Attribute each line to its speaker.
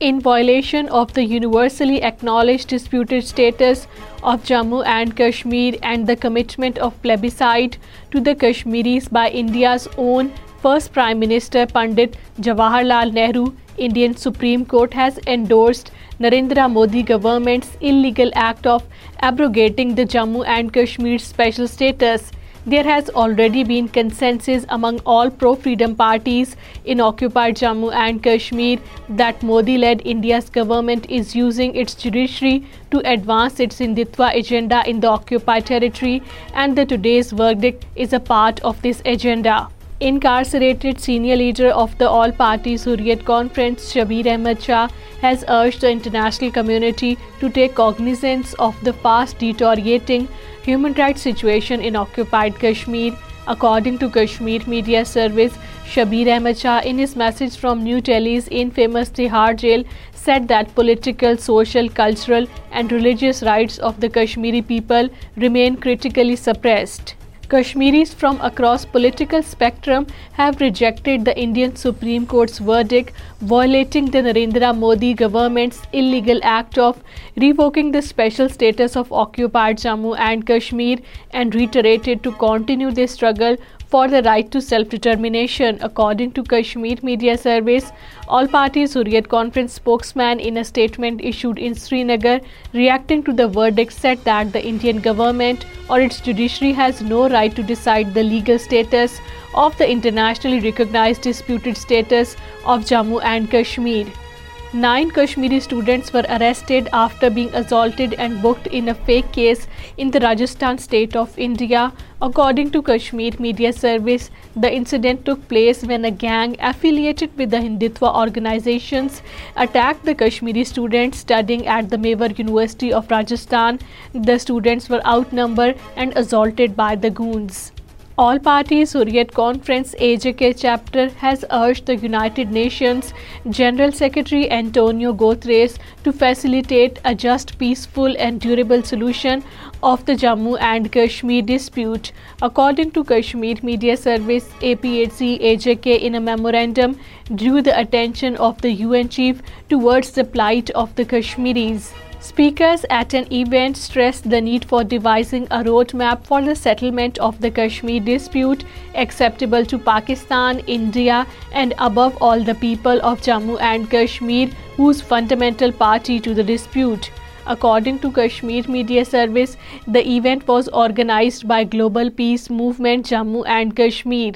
Speaker 1: in violation of the universally acknowledged disputed status of Jammu and Kashmir and the commitment of plebiscite to the Kashmiris by India's own first Prime Minister Pandit Jawaharlal Nehru, Indian Supreme Court has endorsed Narendra Modi government's illegal act of abrogating the Jammu and Kashmir special status. There has already been consensus among all pro-freedom parties in occupied Jammu and Kashmir that Modi-led India's government is using its judiciary to advance its Hindutva agenda in the occupied territory, and the today's verdict is a part of this agenda. Incarcerated senior leader of the All-Party Hurriyat Conference, Shabir Ahmed Shah, has urged the international community to take cognizance of the fast deteriorating human rights situation in occupied Kashmir. According to Kashmir Media Service, Shabir Ahmed Shah, in his message from New Delhi's infamous Tihar jail, said that political, social, cultural and religious rights of the Kashmiri people remain critically suppressed. Kashmiris from across political spectrum have rejected the Indian Supreme Court's verdict violating the Narendra Modi government's illegal act of revoking the special status of occupied Jammu and Kashmir and reiterated to continue their struggle for the right to self determination according to Kashmir media service all parties spokesman entitlement in Srinagar reacting detain government ours no right legal recognise Jammu and Kashmir 9 Kashmiri students were arrested after being assaulted and booked in a fake case in the Rajasthan state of India. According to Kashmir Media Service, the incident took place when a gang affiliated with the Hindutva organizations attacked the Kashmiri students studying at the Mewar University of Rajasthan. The students were outnumbered and assaulted by the goons. All-party Hurriyet Conference (AJK) chapter has urged the United Nations General Secretary Antonio Guterres to facilitate a just, peaceful and durable solution of the Jammu and Kashmir dispute. According to Kashmir Media Service (APHC), AJK in a memorandum drew the attention of the UN chief towards the plight of the Kashmiris. Speakers at an event stressed the need for devising a roadmap for the settlement of the Kashmir dispute acceptable to Pakistan, India, and above all the people of Jammu and Kashmir, whose fundamental party to the dispute. According to Kashmir Media Service, the event was organized by Global Peace Movement Jammu and Kashmir.